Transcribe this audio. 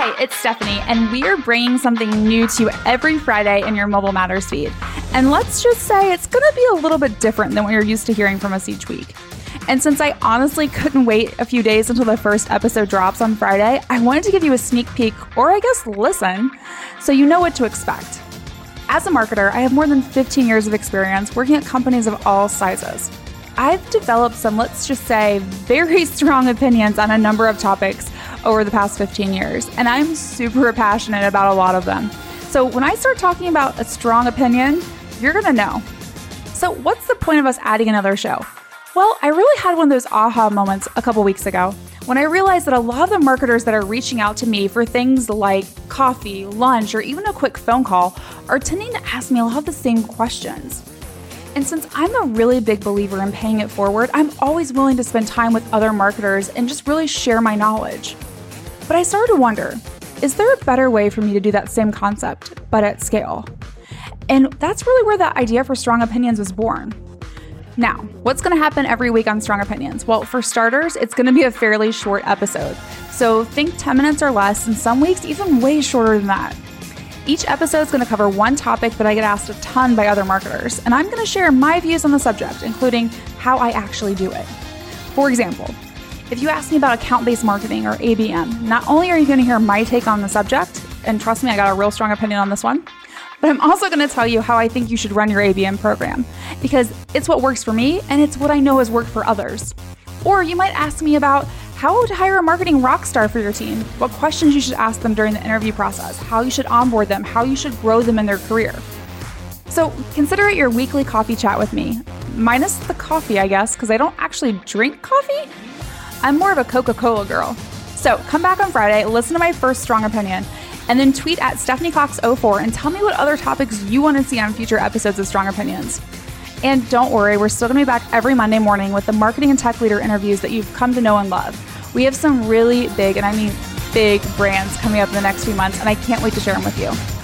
Hey, it's Stephanie, and we are bringing something new to you every Friday in your Mobile Matters feed. And let's just say it's going to be a little bit different than what you're used to hearing from us each week. And since I honestly couldn't wait a few days until the first episode drops on Friday, I wanted to give you a sneak peek, or I guess listen, so you know what to expect. As a marketer, I have more than 15 years of experience working at companies of all sizes. I've developed some, let's just say, very strong opinions on a number of topics over the past 15 years, and I'm super passionate about a lot of them. So when I start talking about a strong opinion, you're gonna know. So, what's the point of us adding another show? Well, I really had one of those aha moments a couple weeks ago when I realized that a lot of the marketers that are reaching out to me for things like coffee, lunch, or even a quick phone call are tending to ask me a lot of the same questions. And since I'm a really big believer in paying it forward, I'm always willing to spend time with other marketers and just really share my knowledge. But I started to wonder is there a better way for me to do that same concept, but at scale? And that's really where the idea for Strong Opinions was born. Now, what's going to happen every week on Strong Opinions? Well, for starters, it's going to be a fairly short episode. So think 10 minutes or less, and some weeks even way shorter than that. Each episode is going to cover one topic that I get asked a ton by other marketers, and I'm going to share my views on the subject, including how I actually do it. For example, if you ask me about account based marketing or ABM, not only are you going to hear my take on the subject, and trust me, I got a real strong opinion on this one, but I'm also going to tell you how I think you should run your ABM program because it's what works for me and it's what I know has worked for others. Or you might ask me about how to hire a marketing rock star for your team, what questions you should ask them during the interview process, how you should onboard them, how you should grow them in their career. So consider it your weekly coffee chat with me, minus the coffee, I guess, because I don't actually drink coffee. I'm more of a Coca Cola girl. So come back on Friday, listen to my first strong opinion, and then tweet at Stephanie Cox04 and tell me what other topics you want to see on future episodes of Strong Opinions. And don't worry, we're still going to be back every Monday morning with the marketing and tech leader interviews that you've come to know and love. We have some really big, and I mean big brands coming up in the next few months, and I can't wait to share them with you.